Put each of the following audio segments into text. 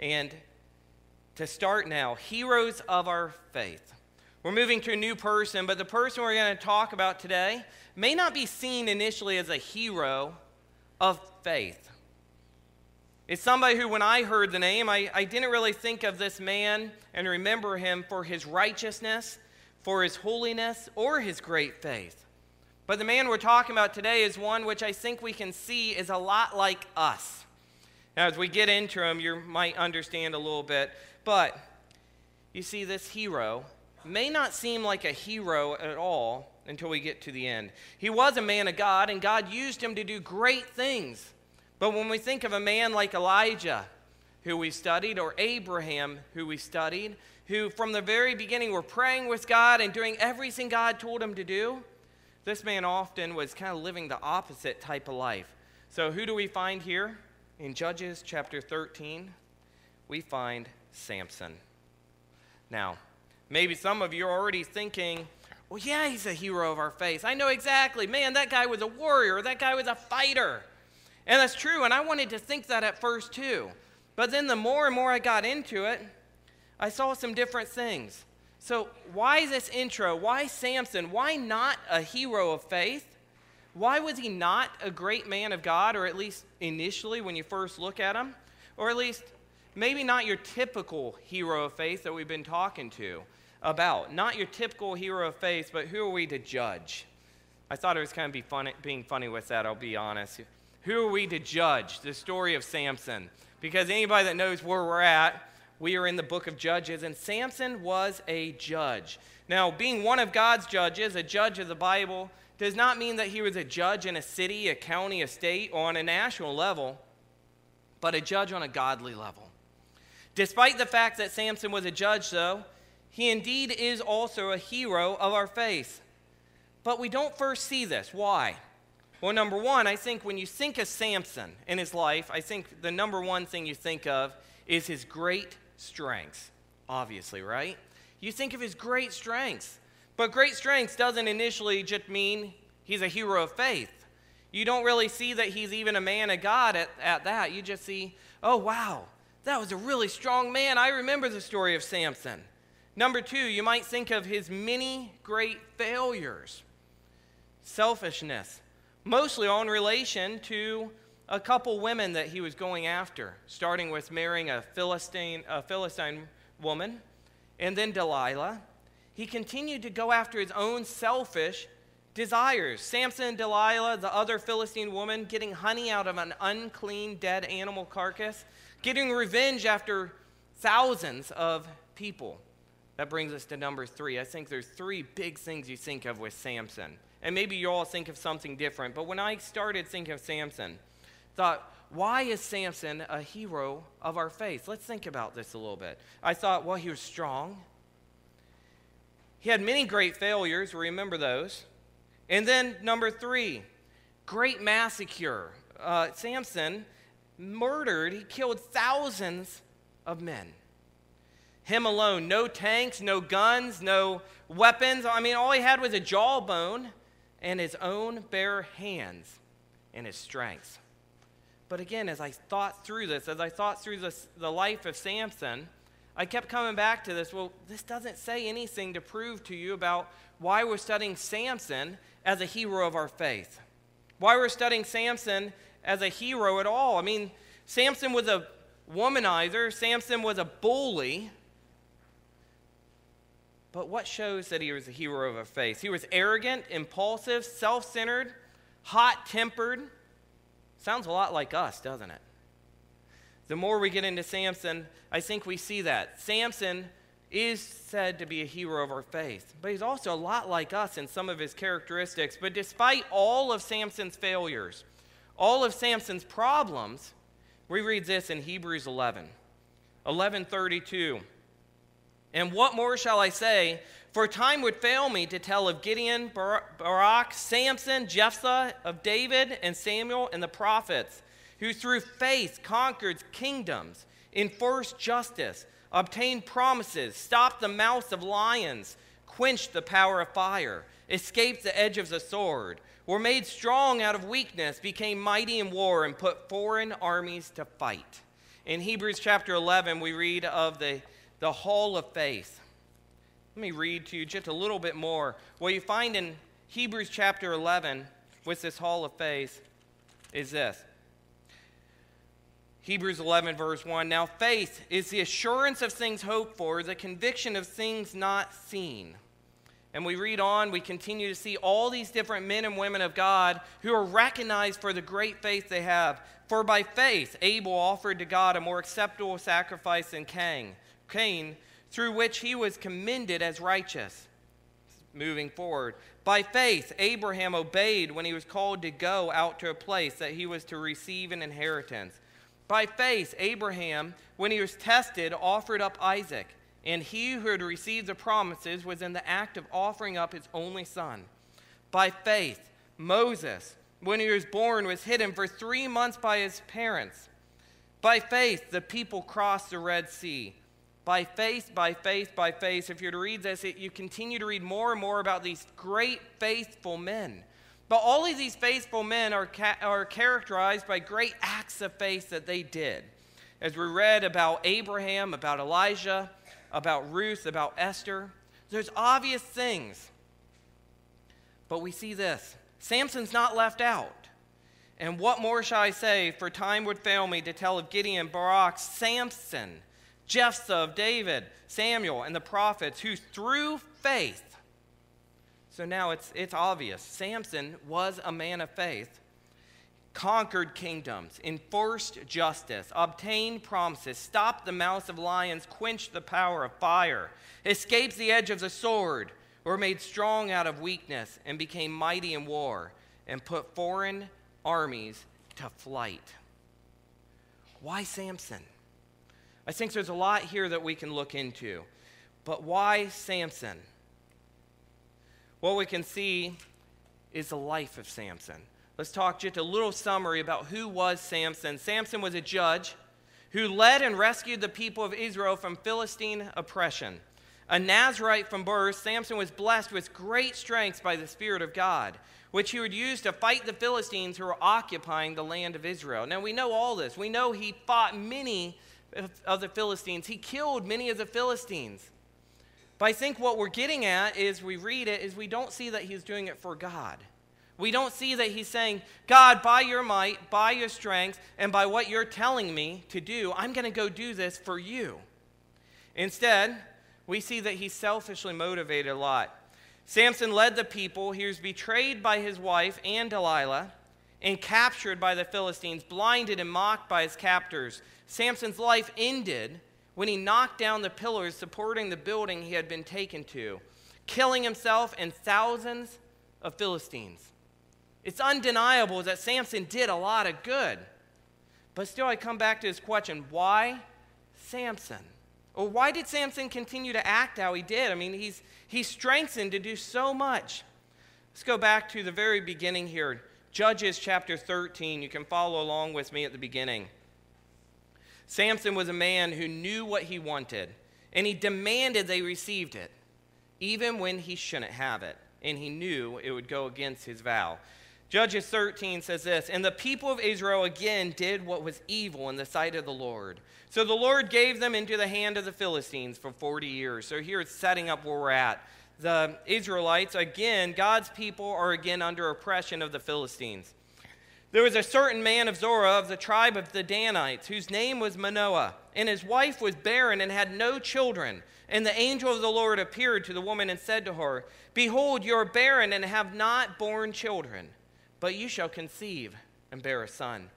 And to start now, heroes of our faith. We're moving to a new person, but the person we're going to talk about today may not be seen initially as a hero of faith. It's somebody who, when I heard the name, I, I didn't really think of this man and remember him for his righteousness, for his holiness, or his great faith. But the man we're talking about today is one which I think we can see is a lot like us. Now, as we get into them, you might understand a little bit. But you see, this hero may not seem like a hero at all until we get to the end. He was a man of God, and God used him to do great things. But when we think of a man like Elijah, who we studied, or Abraham, who we studied, who from the very beginning were praying with God and doing everything God told him to do, this man often was kind of living the opposite type of life. So, who do we find here? In Judges chapter 13, we find Samson. Now, Maybe some of you are already thinking, well, yeah, he's a hero of our faith. I know exactly. Man, that guy was a warrior. That guy was a fighter. And that's true. And I wanted to think that at first too. But then the more and more I got into it, I saw some different things. So, why this intro? Why Samson? Why not a hero of faith? Why was he not a great man of God, or at least initially when you first look at him? Or at least maybe not your typical hero of faith that we've been talking to about. Not your typical hero of faith, but who are we to judge? I thought it was kind of be funny, being funny with that, I'll be honest. Who are we to judge? The story of Samson. Because anybody that knows where we're at, we are in the book of Judges, and Samson was a judge. Now, being one of God's judges, a judge of the Bible, does not mean that he was a judge in a city, a county, a state, or on a national level, but a judge on a godly level. Despite the fact that Samson was a judge, though, he indeed is also a hero of our faith. But we don't first see this. Why? Well, number one, I think when you think of Samson in his life, I think the number one thing you think of is his great strengths. Obviously, right? You think of his great strengths. But great strength doesn't initially just mean he's a hero of faith. You don't really see that he's even a man of God at, at that. You just see, oh, wow, that was a really strong man. I remember the story of Samson. Number two, you might think of his many great failures. Selfishness, mostly in relation to a couple women that he was going after, starting with marrying a Philistine, a Philistine woman, and then Delilah. He continued to go after his own selfish desires. Samson and Delilah, the other Philistine woman, getting honey out of an unclean dead animal carcass, getting revenge after thousands of people. That brings us to number three. I think there's three big things you think of with Samson. And maybe you all think of something different. But when I started thinking of Samson, thought, why is Samson a hero of our faith? Let's think about this a little bit. I thought, well, he was strong. He had many great failures. Remember those. And then number three, great massacre. Uh, Samson murdered, he killed thousands of men. Him alone. No tanks, no guns, no weapons. I mean, all he had was a jawbone and his own bare hands and his strength. But again, as I thought through this, as I thought through this, the life of Samson, I kept coming back to this. Well, this doesn't say anything to prove to you about why we're studying Samson as a hero of our faith. Why we're studying Samson as a hero at all. I mean, Samson was a womanizer, Samson was a bully. But what shows that he was a hero of a faith? He was arrogant, impulsive, self centered, hot tempered. Sounds a lot like us, doesn't it? The more we get into Samson, I think we see that. Samson is said to be a hero of our faith, but he's also a lot like us in some of his characteristics. But despite all of Samson's failures, all of Samson's problems, we read this in Hebrews 11. 1132. And what more shall I say? For time would fail me to tell of Gideon, Barak, Samson, Jephthah, of David and Samuel and the prophets, who through faith conquered kingdoms, enforced justice, obtained promises, stopped the mouths of lions, quenched the power of fire, escaped the edge of the sword, were made strong out of weakness, became mighty in war, and put foreign armies to fight In Hebrews chapter 11, we read of the, the hall of faith. Let me read to you just a little bit more. What you find in Hebrews chapter 11 with this hall of faith is this Hebrews 11, verse 1. Now, faith is the assurance of things hoped for, the conviction of things not seen. And we read on, we continue to see all these different men and women of God who are recognized for the great faith they have. For by faith, Abel offered to God a more acceptable sacrifice than Cain, Cain through which he was commended as righteous. Moving forward. By faith, Abraham obeyed when he was called to go out to a place that he was to receive an inheritance. By faith, Abraham, when he was tested, offered up Isaac, and he who had received the promises was in the act of offering up his only son. By faith, Moses, when he was born, was hidden for three months by his parents. By faith, the people crossed the Red Sea. By faith, by faith, by faith. If you're to read this, it, you continue to read more and more about these great faithful men but all of these faithful men are, ca- are characterized by great acts of faith that they did. As we read about Abraham, about Elijah, about Ruth, about Esther, there's obvious things. But we see this Samson's not left out. And what more shall I say? For time would fail me to tell of Gideon, Barak, Samson, Jephthah David, Samuel, and the prophets who through faith so now it's, it's obvious. Samson was a man of faith, conquered kingdoms, enforced justice, obtained promises, stopped the mouths of lions, quenched the power of fire, escaped the edge of the sword, were made strong out of weakness, and became mighty in war, and put foreign armies to flight. Why Samson? I think there's a lot here that we can look into. But why Samson? What we can see is the life of Samson. Let's talk just a little summary about who was Samson. Samson was a judge who led and rescued the people of Israel from Philistine oppression. A Nazarite from birth, Samson was blessed with great strength by the Spirit of God, which he would use to fight the Philistines who were occupying the land of Israel. Now, we know all this. We know he fought many of the Philistines, he killed many of the Philistines. But I think what we're getting at is we read it is we don't see that he's doing it for God. We don't see that he's saying, God, by your might, by your strength, and by what you're telling me to do, I'm going to go do this for you. Instead, we see that he's selfishly motivated a lot. Samson led the people. He was betrayed by his wife and Delilah and captured by the Philistines, blinded and mocked by his captors. Samson's life ended when he knocked down the pillars supporting the building he had been taken to, killing himself and thousands of Philistines. It's undeniable that Samson did a lot of good. But still, I come back to this question why Samson? Or why did Samson continue to act how he did? I mean, he's, he's strengthened to do so much. Let's go back to the very beginning here Judges chapter 13. You can follow along with me at the beginning. Samson was a man who knew what he wanted, and he demanded they received it, even when he shouldn't have it, and he knew it would go against his vow. Judges 13 says this And the people of Israel again did what was evil in the sight of the Lord. So the Lord gave them into the hand of the Philistines for 40 years. So here it's setting up where we're at. The Israelites, again, God's people are again under oppression of the Philistines. There was a certain man of Zorah of the tribe of the Danites, whose name was Manoah, and his wife was barren and had no children. And the angel of the Lord appeared to the woman and said to her, Behold, you are barren and have not borne children, but you shall conceive and bear a son.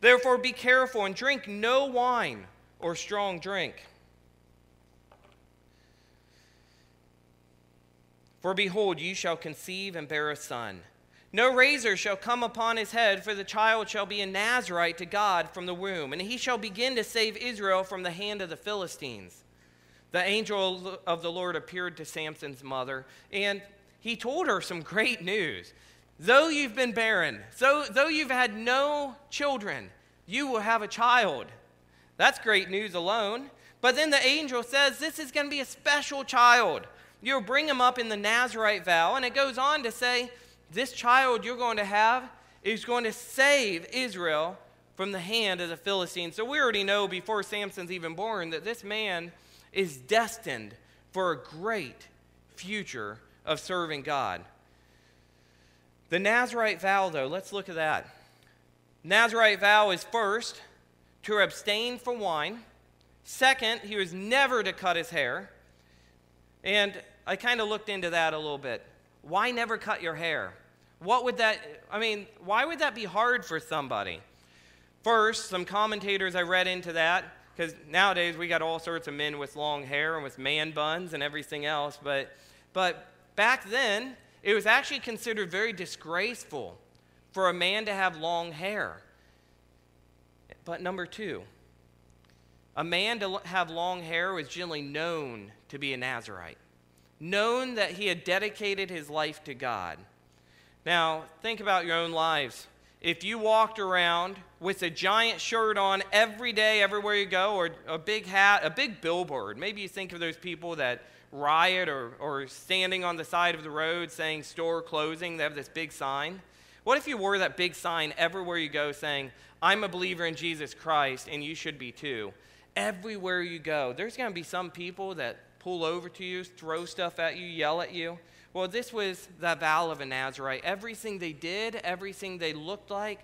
Therefore be careful and drink no wine or strong drink. For behold, you shall conceive and bear a son no razor shall come upon his head, for the child shall be a Nazarite to God from the womb, and he shall begin to save Israel from the hand of the Philistines. The angel of the Lord appeared to Samson's mother, and he told her some great news. Though you've been barren, so, though you've had no children, you will have a child. That's great news alone. But then the angel says this is going to be a special child. You'll bring him up in the Nazarite vow, and it goes on to say, this child you're going to have is going to save Israel from the hand of the Philistines. So we already know before Samson's even born that this man is destined for a great future of serving God. The Nazarite vow, though, let's look at that. Nazarite vow is first to abstain from wine. Second, he was never to cut his hair. And I kind of looked into that a little bit. Why never cut your hair? What would that, I mean, why would that be hard for somebody? First, some commentators I read into that, because nowadays we got all sorts of men with long hair and with man buns and everything else, but, but back then, it was actually considered very disgraceful for a man to have long hair. But number two, a man to have long hair was generally known to be a Nazarite, known that he had dedicated his life to God. Now, think about your own lives. If you walked around with a giant shirt on every day, everywhere you go, or a big hat, a big billboard, maybe you think of those people that riot or, or standing on the side of the road saying store closing, they have this big sign. What if you wore that big sign everywhere you go saying, I'm a believer in Jesus Christ and you should be too? Everywhere you go, there's going to be some people that pull over to you, throw stuff at you, yell at you. Well, this was the vow of a Nazarite. Everything they did, everything they looked like,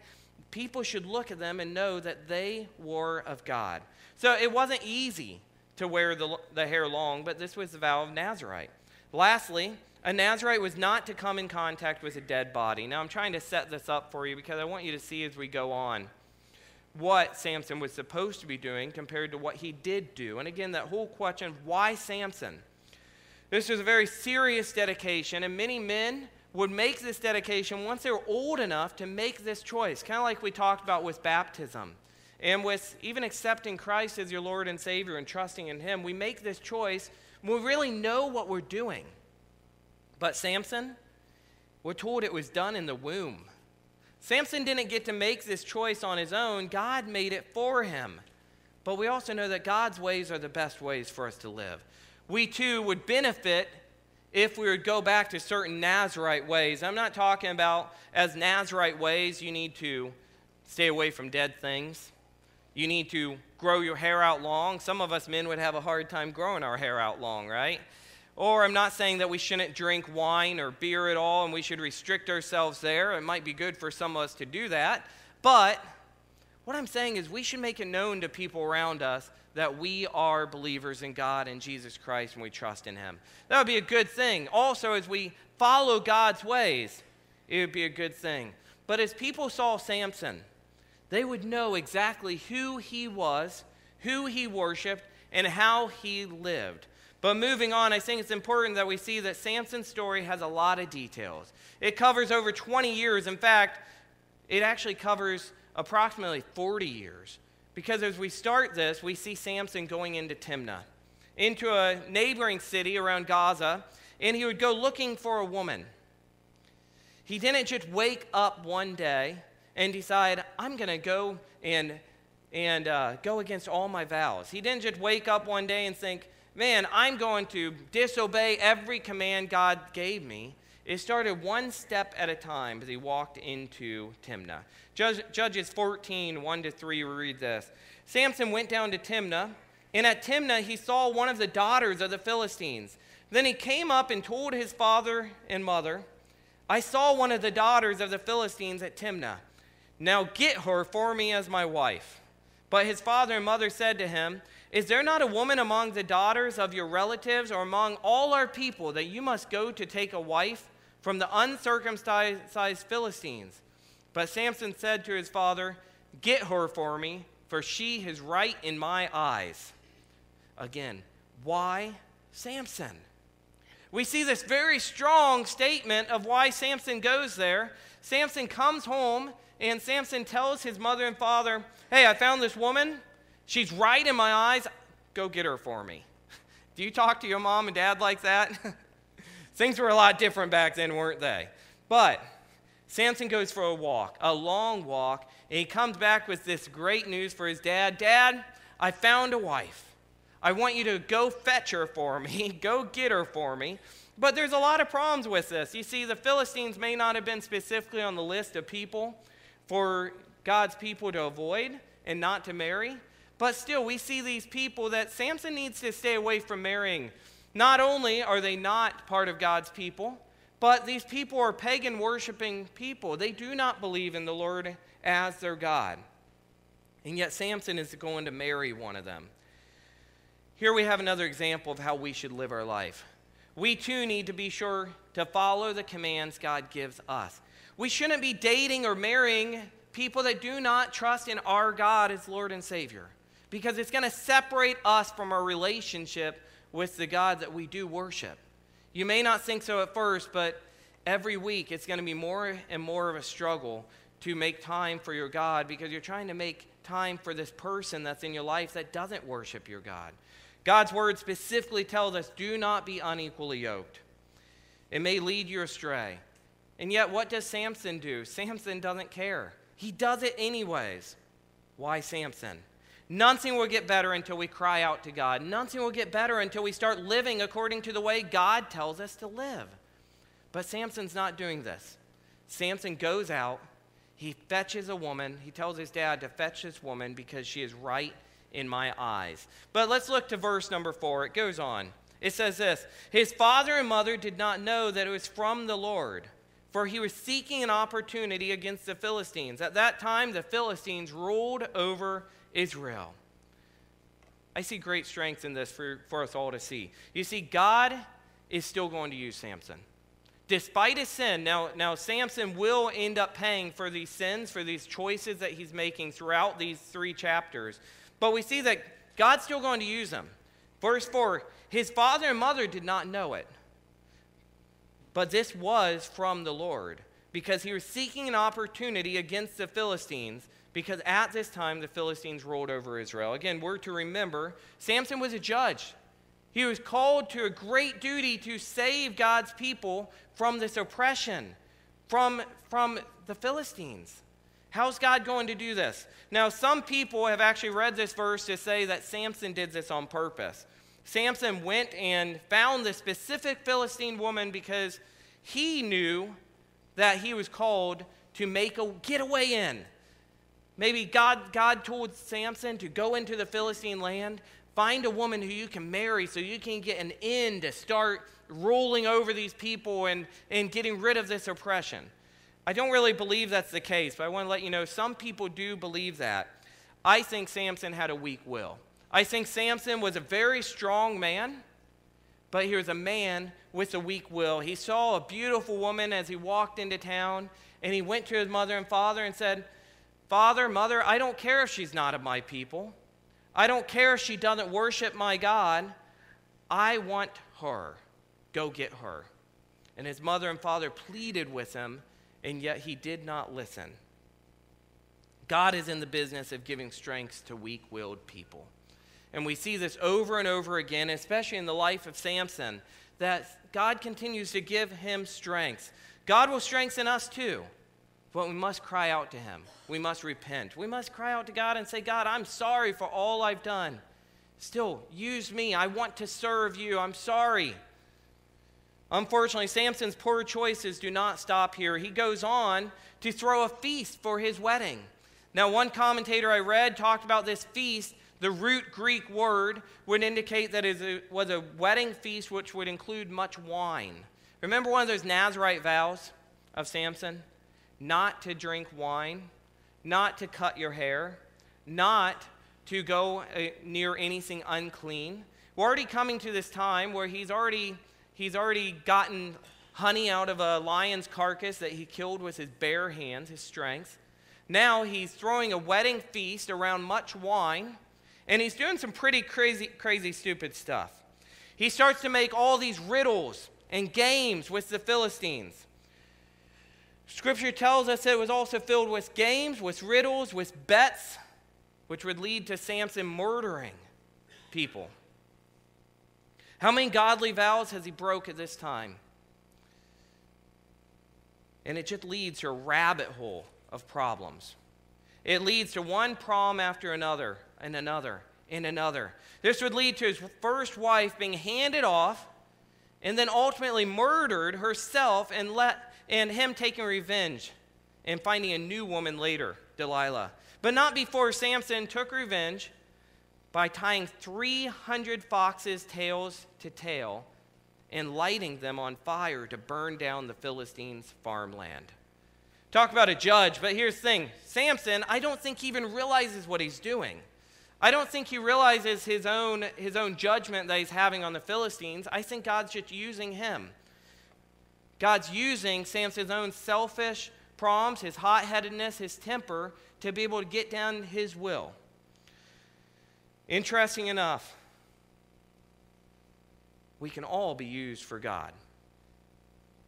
people should look at them and know that they were of God. So it wasn't easy to wear the, the hair long, but this was the vow of Nazarite. Lastly, a Nazarite was not to come in contact with a dead body. Now, I'm trying to set this up for you because I want you to see as we go on what Samson was supposed to be doing compared to what he did do. And again, that whole question why Samson? This was a very serious dedication, and many men would make this dedication once they were old enough to make this choice, kind of like we talked about with baptism. And with even accepting Christ as your Lord and Savior and trusting in Him, we make this choice when we really know what we're doing. But Samson, we're told it was done in the womb. Samson didn't get to make this choice on his own, God made it for him. But we also know that God's ways are the best ways for us to live. We too would benefit if we would go back to certain Nazarite ways. I'm not talking about as Nazarite ways, you need to stay away from dead things. You need to grow your hair out long. Some of us men would have a hard time growing our hair out long, right? Or I'm not saying that we shouldn't drink wine or beer at all and we should restrict ourselves there. It might be good for some of us to do that. But what I'm saying is we should make it known to people around us that we are believers in God and Jesus Christ and we trust in Him. That would be a good thing. Also, as we follow God's ways, it would be a good thing. But as people saw Samson, they would know exactly who he was, who he worshiped, and how he lived. But moving on, I think it's important that we see that Samson's story has a lot of details. It covers over 20 years. In fact, it actually covers approximately 40 years. Because as we start this, we see Samson going into Timnah, into a neighboring city around Gaza, and he would go looking for a woman. He didn't just wake up one day and decide, I'm going to go and, and uh, go against all my vows. He didn't just wake up one day and think, man, I'm going to disobey every command God gave me. It started one step at a time as he walked into Timnah. Judge, Judges 14, 1 to 3, we read this. Samson went down to Timnah, and at Timnah he saw one of the daughters of the Philistines. Then he came up and told his father and mother, I saw one of the daughters of the Philistines at Timnah. Now get her for me as my wife. But his father and mother said to him, is there not a woman among the daughters of your relatives or among all our people that you must go to take a wife from the uncircumcised Philistines? But Samson said to his father, Get her for me, for she is right in my eyes. Again, why Samson? We see this very strong statement of why Samson goes there. Samson comes home, and Samson tells his mother and father, Hey, I found this woman. She's right in my eyes. Go get her for me. Do you talk to your mom and dad like that? Things were a lot different back then, weren't they? But Samson goes for a walk, a long walk, and he comes back with this great news for his dad Dad, I found a wife. I want you to go fetch her for me, go get her for me. But there's a lot of problems with this. You see, the Philistines may not have been specifically on the list of people for God's people to avoid and not to marry. But still, we see these people that Samson needs to stay away from marrying. Not only are they not part of God's people, but these people are pagan worshiping people. They do not believe in the Lord as their God. And yet, Samson is going to marry one of them. Here we have another example of how we should live our life. We too need to be sure to follow the commands God gives us. We shouldn't be dating or marrying people that do not trust in our God as Lord and Savior because it's going to separate us from our relationship with the God that we do worship. You may not think so at first, but every week it's going to be more and more of a struggle to make time for your God because you're trying to make time for this person that's in your life that doesn't worship your God. God's word specifically tells us do not be unequally yoked. It may lead you astray. And yet, what does Samson do? Samson doesn't care. He does it anyways. Why Samson? Nothing will get better until we cry out to God. Nothing will get better until we start living according to the way God tells us to live. But Samson's not doing this. Samson goes out, he fetches a woman. He tells his dad to fetch this woman because she is right in my eyes. But let's look to verse number four. It goes on. It says this His father and mother did not know that it was from the Lord, for he was seeking an opportunity against the Philistines. At that time, the Philistines ruled over Israel. I see great strength in this for, for us all to see. You see, God is still going to use Samson. Despite his sin, now, now Samson will end up paying for these sins, for these choices that he's making throughout these three chapters. But we see that God's still going to use him. Verse 4 His father and mother did not know it, but this was from the Lord, because he was seeking an opportunity against the Philistines because at this time the Philistines ruled over Israel. Again, we're to remember Samson was a judge. He was called to a great duty to save God's people from this oppression, from, from the Philistines. How's God going to do this? Now, some people have actually read this verse to say that Samson did this on purpose. Samson went and found the specific Philistine woman because he knew that he was called to make a getaway in. Maybe God, God told Samson to go into the Philistine land, find a woman who you can marry so you can get an end to start ruling over these people and, and getting rid of this oppression. I don't really believe that's the case, but I want to let you know some people do believe that. I think Samson had a weak will. I think Samson was a very strong man, but he was a man with a weak will. He saw a beautiful woman as he walked into town, and he went to his mother and father and said, Father, mother, I don't care if she's not of my people. I don't care if she doesn't worship my God. I want her. Go get her. And his mother and father pleaded with him, and yet he did not listen. God is in the business of giving strength to weak willed people. And we see this over and over again, especially in the life of Samson, that God continues to give him strength. God will strengthen us too. But we must cry out to Him. We must repent. We must cry out to God and say, God, I'm sorry for all I've done. Still, use me. I want to serve you. I'm sorry. Unfortunately, Samson's poor choices do not stop here. He goes on to throw a feast for his wedding. Now, one commentator I read talked about this feast. The root Greek word would indicate that it was a wedding feast which would include much wine. Remember one of those Nazarite vows of Samson? Not to drink wine, not to cut your hair, not to go uh, near anything unclean. We're already coming to this time where he's already, he's already gotten honey out of a lion's carcass that he killed with his bare hands, his strength. Now he's throwing a wedding feast around much wine, and he's doing some pretty crazy, crazy, stupid stuff. He starts to make all these riddles and games with the Philistines. Scripture tells us it was also filled with games, with riddles, with bets, which would lead to Samson murdering people. How many godly vows has he broke at this time? And it just leads to a rabbit hole of problems. It leads to one problem after another, and another, and another. This would lead to his first wife being handed off and then ultimately murdered herself and let and him taking revenge and finding a new woman later, Delilah. But not before Samson took revenge by tying 300 foxes' tails to tail and lighting them on fire to burn down the Philistines' farmland. Talk about a judge, but here's the thing Samson, I don't think he even realizes what he's doing. I don't think he realizes his own, his own judgment that he's having on the Philistines. I think God's just using him. God's using Samson's own selfish problems, his hot headedness, his temper, to be able to get down his will. Interesting enough, we can all be used for God.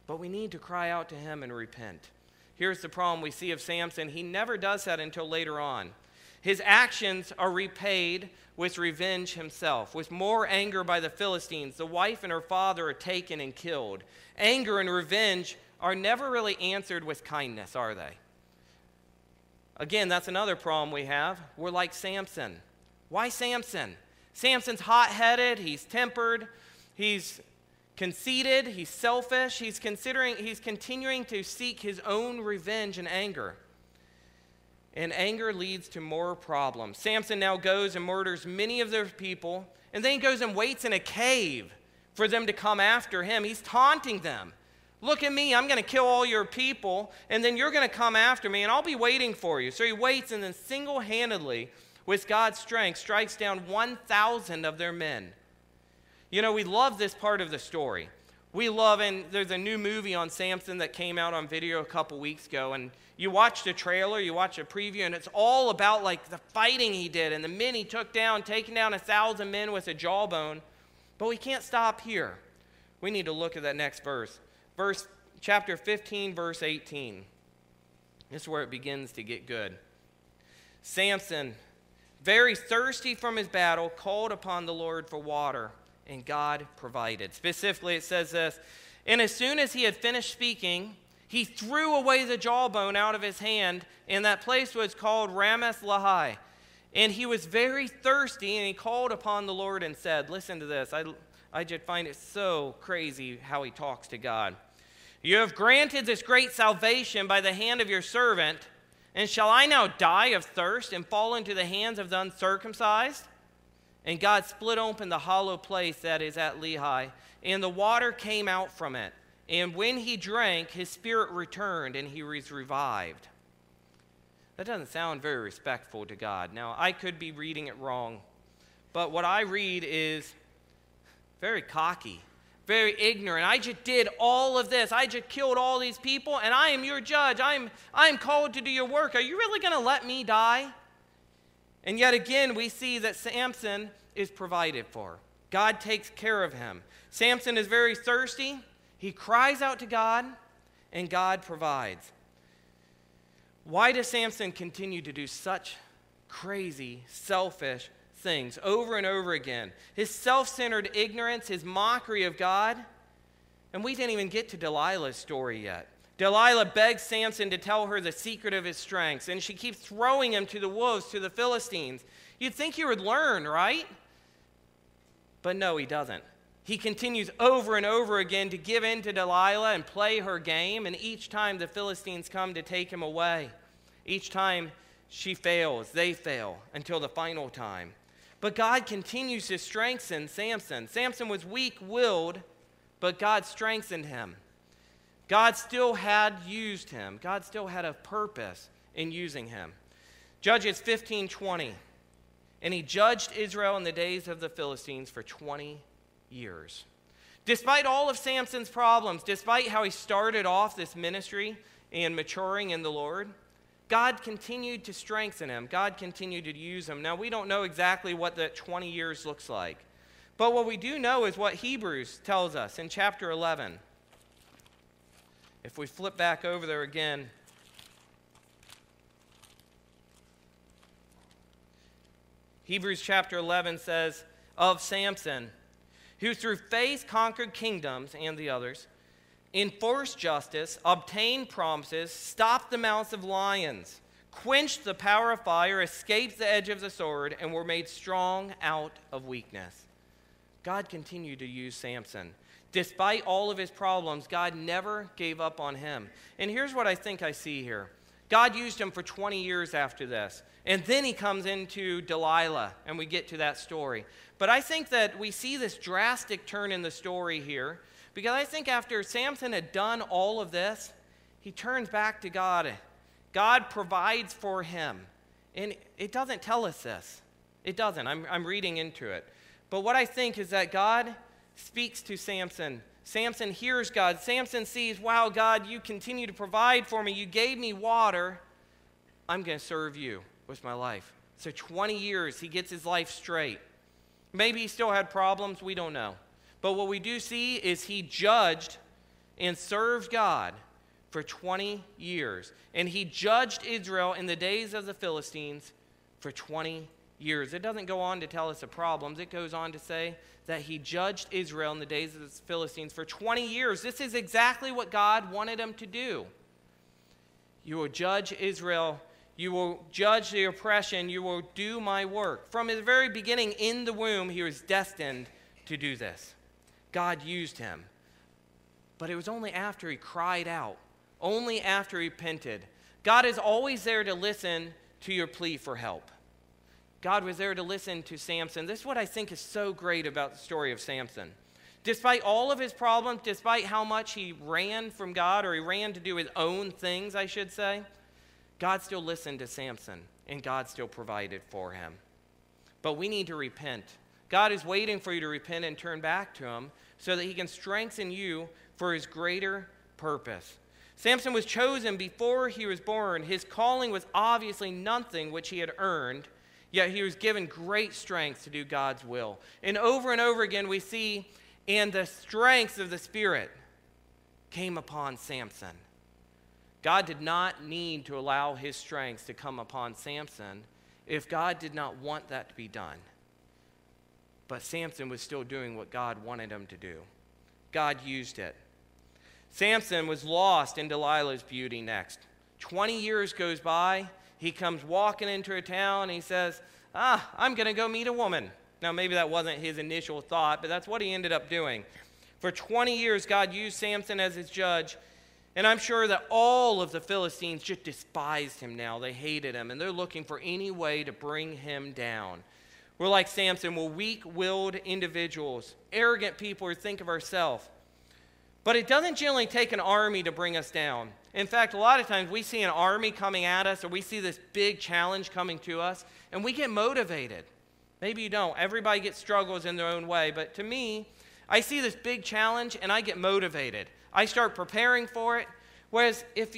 But we need to cry out to Him and repent. Here's the problem we see of Samson he never does that until later on. His actions are repaid with revenge himself, with more anger by the Philistines. The wife and her father are taken and killed. Anger and revenge are never really answered with kindness, are they? Again, that's another problem we have. We're like Samson. Why Samson? Samson's hot headed, he's tempered, he's conceited, he's selfish, he's considering he's continuing to seek his own revenge and anger. And anger leads to more problems. Samson now goes and murders many of their people, and then he goes and waits in a cave for them to come after him. He's taunting them. Look at me, I'm going to kill all your people, and then you're going to come after me, and I'll be waiting for you. So he waits, and then single handedly, with God's strength, strikes down 1,000 of their men. You know, we love this part of the story. We love, and there's a new movie on Samson that came out on video a couple weeks ago, and you watch the trailer, you watch a preview, and it's all about like the fighting he did and the men he took down, taking down a thousand men with a jawbone. But we can't stop here. We need to look at that next verse. Verse chapter 15, verse 18. This is where it begins to get good. Samson, very thirsty from his battle, called upon the Lord for water and God provided. Specifically, it says this And as soon as he had finished speaking, he threw away the jawbone out of his hand, and that place was called Ramath Lehi. And he was very thirsty, and he called upon the Lord and said, Listen to this. I, I just find it so crazy how he talks to God. You have granted this great salvation by the hand of your servant, and shall I now die of thirst and fall into the hands of the uncircumcised? And God split open the hollow place that is at Lehi, and the water came out from it. And when he drank, his spirit returned, and he was revived. That doesn't sound very respectful to God. Now, I could be reading it wrong, but what I read is very cocky, very ignorant. I just did all of this. I just killed all these people, and I am your judge. I'm, I'm called to do your work. Are you really going to let me die? And yet again, we see that Samson is provided for. God takes care of him. Samson is very thirsty. He cries out to God, and God provides. Why does Samson continue to do such crazy, selfish things over and over again? His self centered ignorance, his mockery of God. And we didn't even get to Delilah's story yet. Delilah begs Samson to tell her the secret of his strengths, and she keeps throwing him to the wolves, to the Philistines. You'd think he would learn, right? But no, he doesn't. He continues over and over again to give in to Delilah and play her game, and each time the Philistines come to take him away, each time she fails, they fail until the final time. But God continues to strengthen Samson. Samson was weak willed, but God strengthened him. God still had used him. God still had a purpose in using him. Judges 15 20. And he judged Israel in the days of the Philistines for 20 years. Despite all of Samson's problems, despite how he started off this ministry and maturing in the Lord, God continued to strengthen him. God continued to use him. Now, we don't know exactly what that 20 years looks like. But what we do know is what Hebrews tells us in chapter 11. If we flip back over there again, Hebrews chapter 11 says, Of Samson, who through faith conquered kingdoms and the others, enforced justice, obtained promises, stopped the mouths of lions, quenched the power of fire, escaped the edge of the sword, and were made strong out of weakness. God continued to use Samson. Despite all of his problems, God never gave up on him. And here's what I think I see here God used him for 20 years after this. And then he comes into Delilah, and we get to that story. But I think that we see this drastic turn in the story here because I think after Samson had done all of this, he turns back to God. God provides for him. And it doesn't tell us this. It doesn't. I'm, I'm reading into it. But what I think is that God speaks to Samson. Samson hears God. Samson sees, wow, God, you continue to provide for me. You gave me water. I'm going to serve you with my life. So 20 years, he gets his life straight. Maybe he still had problems. We don't know. But what we do see is he judged and served God for 20 years. And he judged Israel in the days of the Philistines for 20 years. It doesn't go on to tell us the problems, it goes on to say that he judged Israel in the days of the Philistines for 20 years. This is exactly what God wanted him to do. You will judge Israel. You will judge the oppression. You will do my work. From his very beginning in the womb, he was destined to do this. God used him. But it was only after he cried out only after he repented. God is always there to listen to your plea for help. God was there to listen to Samson. This is what I think is so great about the story of Samson. Despite all of his problems, despite how much he ran from God, or he ran to do his own things, I should say, God still listened to Samson and God still provided for him. But we need to repent. God is waiting for you to repent and turn back to him so that he can strengthen you for his greater purpose. Samson was chosen before he was born. His calling was obviously nothing which he had earned, yet he was given great strength to do God's will. And over and over again, we see, and the strength of the Spirit came upon Samson. God did not need to allow his strength to come upon Samson if God did not want that to be done. But Samson was still doing what God wanted him to do. God used it. Samson was lost in Delilah's beauty next. 20 years goes by. He comes walking into a town. and he says, Ah, I'm going to go meet a woman. Now, maybe that wasn't his initial thought, but that's what he ended up doing. For 20 years, God used Samson as his judge. And I'm sure that all of the Philistines just despised him now. They hated him, and they're looking for any way to bring him down. We're like Samson, we're weak willed individuals, arrogant people who think of ourselves. But it doesn't generally take an army to bring us down. In fact, a lot of times we see an army coming at us or we see this big challenge coming to us and we get motivated. Maybe you don't. Everybody gets struggles in their own way. But to me, I see this big challenge and I get motivated. I start preparing for it. Whereas if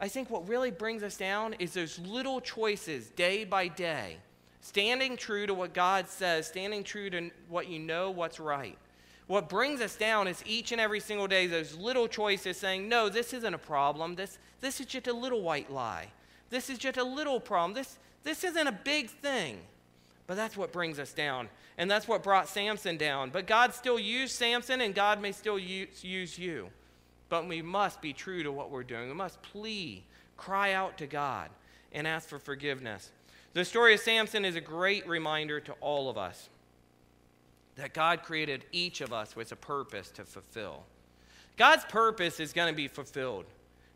I think what really brings us down is those little choices day by day, standing true to what God says, standing true to what you know what's right. What brings us down is each and every single day those little choices saying, no, this isn't a problem. This, this is just a little white lie. This is just a little problem. This, this isn't a big thing. But that's what brings us down. And that's what brought Samson down. But God still used Samson, and God may still use, use you. But we must be true to what we're doing. We must plea, cry out to God, and ask for forgiveness. The story of Samson is a great reminder to all of us that God created each of us with a purpose to fulfill. God's purpose is going to be fulfilled.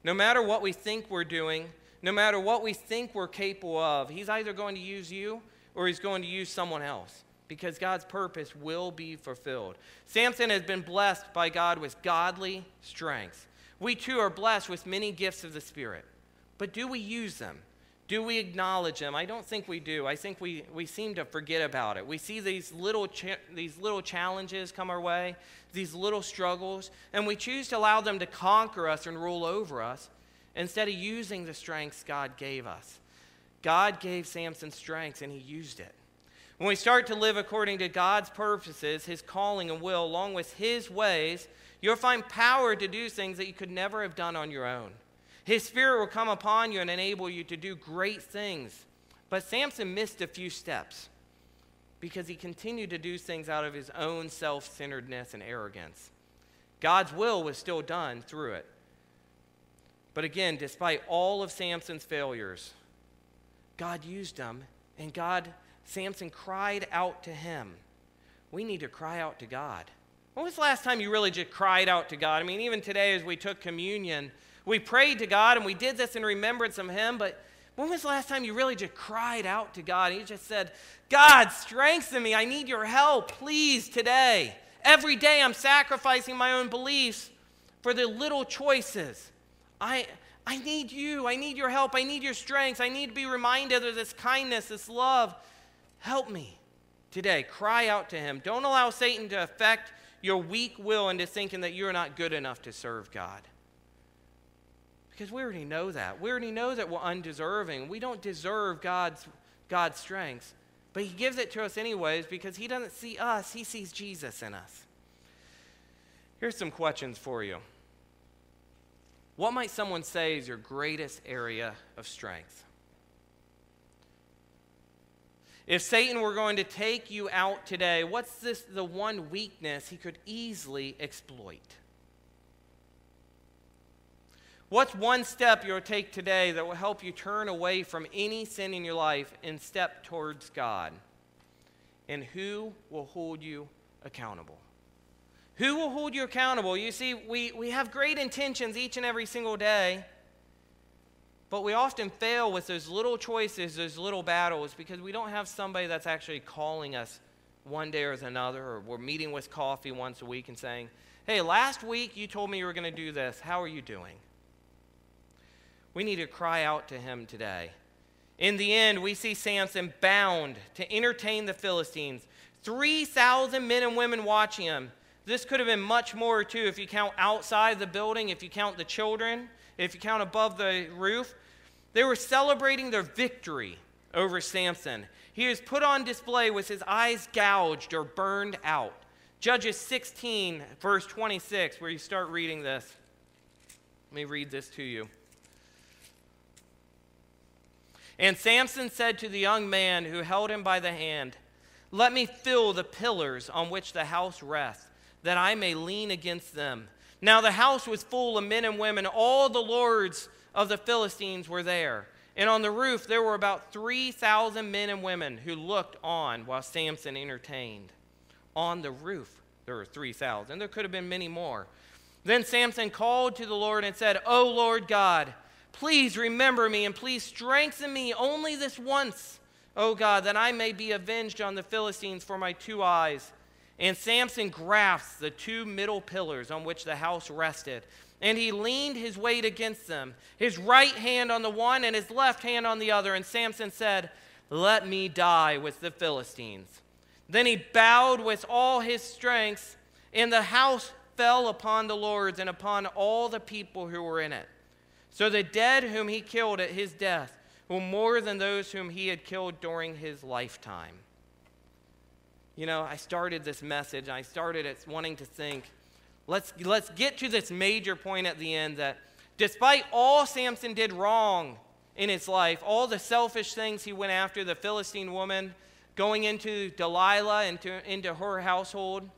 No matter what we think we're doing, no matter what we think we're capable of, He's either going to use you or He's going to use someone else because God's purpose will be fulfilled. Samson has been blessed by God with godly strength. We too are blessed with many gifts of the Spirit. But do we use them? Do we acknowledge them? I don't think we do. I think we, we seem to forget about it. We see these little, cha- these little challenges come our way, these little struggles, and we choose to allow them to conquer us and rule over us instead of using the strengths God gave us. God gave Samson strengths, and he used it. When we start to live according to God's purposes, his calling and will, along with his ways, you'll find power to do things that you could never have done on your own. His spirit will come upon you and enable you to do great things. But Samson missed a few steps because he continued to do things out of his own self centeredness and arrogance. God's will was still done through it. But again, despite all of Samson's failures, God used him, and God, Samson cried out to him. We need to cry out to God. When was the last time you really just cried out to God? I mean, even today as we took communion, We prayed to God and we did this in remembrance of Him, but when was the last time you really just cried out to God? And you just said, God, strengthen me. I need your help, please, today. Every day I'm sacrificing my own beliefs for the little choices. I, I need you. I need your help. I need your strength. I need to be reminded of this kindness, this love. Help me today. Cry out to Him. Don't allow Satan to affect your weak will into thinking that you're not good enough to serve God. Because we already know that. We already know that we're undeserving. We don't deserve God's, God's strength. But He gives it to us anyways because He doesn't see us, He sees Jesus in us. Here's some questions for you. What might someone say is your greatest area of strength? If Satan were going to take you out today, what's this the one weakness he could easily exploit? What's one step you'll take today that will help you turn away from any sin in your life and step towards God? And who will hold you accountable? Who will hold you accountable? You see, we, we have great intentions each and every single day, but we often fail with those little choices, those little battles, because we don't have somebody that's actually calling us one day or another, or we're meeting with coffee once a week and saying, Hey, last week you told me you were going to do this. How are you doing? We need to cry out to him today. In the end, we see Samson bound to entertain the Philistines. 3,000 men and women watching him. This could have been much more, too, if you count outside the building, if you count the children, if you count above the roof. They were celebrating their victory over Samson. He was put on display with his eyes gouged or burned out. Judges 16, verse 26, where you start reading this. Let me read this to you. And Samson said to the young man who held him by the hand, Let me fill the pillars on which the house rests, that I may lean against them. Now the house was full of men and women. All the lords of the Philistines were there. And on the roof there were about 3,000 men and women who looked on while Samson entertained. On the roof there were 3,000. There could have been many more. Then Samson called to the Lord and said, O Lord God, please remember me and please strengthen me only this once, O God, that I may be avenged on the Philistines for my two eyes. And Samson grasped the two middle pillars on which the house rested and he leaned his weight against them, his right hand on the one and his left hand on the other. And Samson said, Let me die with the Philistines. Then he bowed with all his strength, and the house fell upon the lords and upon all the people who were in it. So the dead whom he killed at his death were more than those whom he had killed during his lifetime. You know, I started this message, I started it wanting to think Let's, let's get to this major point at the end that despite all Samson did wrong in his life, all the selfish things he went after, the Philistine woman, going into Delilah, into, into her household,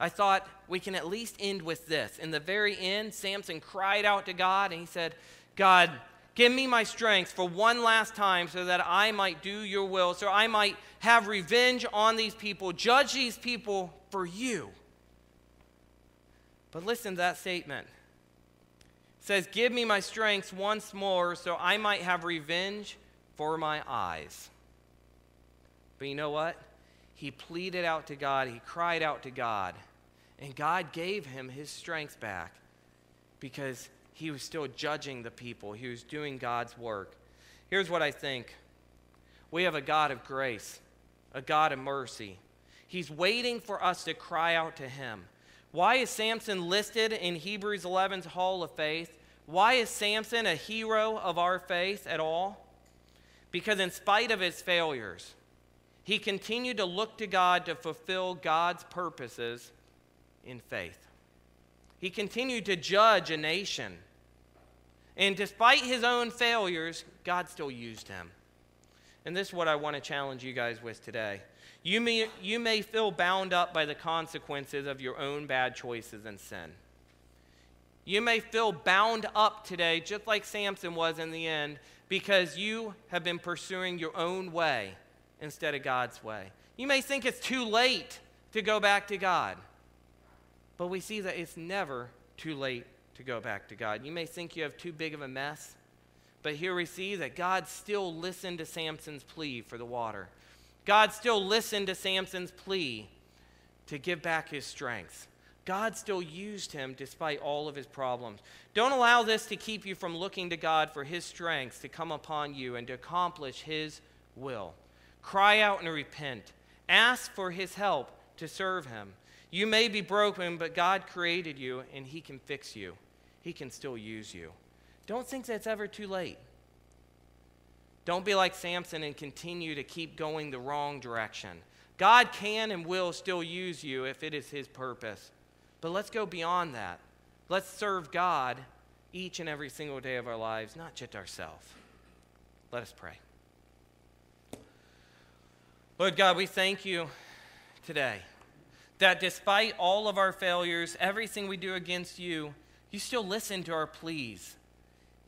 I thought we can at least end with this. In the very end, Samson cried out to God and he said, God, give me my strength for one last time so that I might do your will, so I might have revenge on these people, judge these people for you. But listen to that statement. It says, Give me my strength once more so I might have revenge for my eyes. But you know what? He pleaded out to God, he cried out to God, and God gave him his strength back because he was still judging the people, he was doing God's work. Here's what I think we have a God of grace, a God of mercy. He's waiting for us to cry out to him. Why is Samson listed in Hebrews 11's Hall of Faith? Why is Samson a hero of our faith at all? Because, in spite of his failures, he continued to look to God to fulfill God's purposes in faith. He continued to judge a nation. And despite his own failures, God still used him. And this is what I want to challenge you guys with today. You may, you may feel bound up by the consequences of your own bad choices and sin. You may feel bound up today, just like Samson was in the end, because you have been pursuing your own way instead of God's way. You may think it's too late to go back to God, but we see that it's never too late to go back to God. You may think you have too big of a mess, but here we see that God still listened to Samson's plea for the water. God still listened to Samson's plea to give back his strength. God still used him despite all of his problems. Don't allow this to keep you from looking to God for his strength to come upon you and to accomplish his will. Cry out and repent. Ask for his help to serve him. You may be broken, but God created you and he can fix you. He can still use you. Don't think that's ever too late. Don't be like Samson and continue to keep going the wrong direction. God can and will still use you if it is his purpose. But let's go beyond that. Let's serve God each and every single day of our lives, not just ourselves. Let us pray. Lord God, we thank you today that despite all of our failures, everything we do against you, you still listen to our pleas.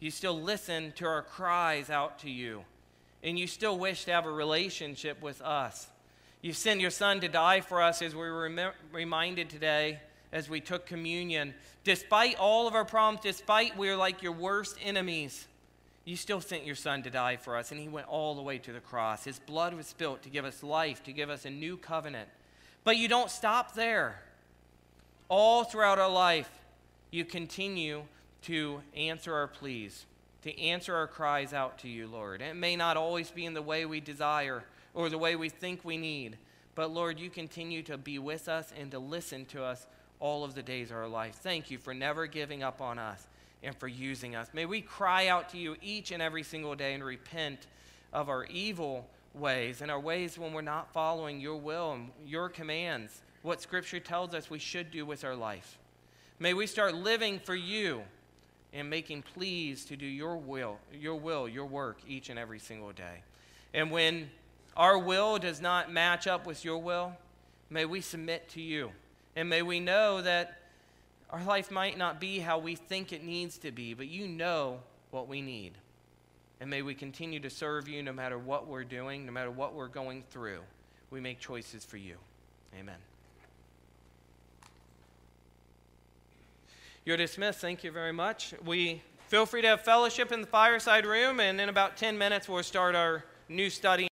You still listen to our cries out to you. And you still wish to have a relationship with us. You sent your son to die for us as we were rem- reminded today as we took communion. Despite all of our problems, despite we're like your worst enemies, you still sent your son to die for us, and he went all the way to the cross. His blood was spilt to give us life, to give us a new covenant. But you don't stop there. All throughout our life, you continue to answer our pleas, to answer our cries out to you, Lord. it may not always be in the way we desire or the way we think we need, but Lord, you continue to be with us and to listen to us all of the days of our life. Thank you for never giving up on us and for using us. May we cry out to you each and every single day and repent of our evil ways and our ways when we're not following your will and your commands, what Scripture tells us we should do with our life. May we start living for you and making pleas to do your will, your will, your work each and every single day. And when our will does not match up with your will, may we submit to you and may we know that our life might not be how we think it needs to be, but you know what we need. And may we continue to serve you no matter what we're doing, no matter what we're going through. We make choices for you. Amen. You're dismissed. Thank you very much. We feel free to have fellowship in the fireside room, and in about 10 minutes, we'll start our new study.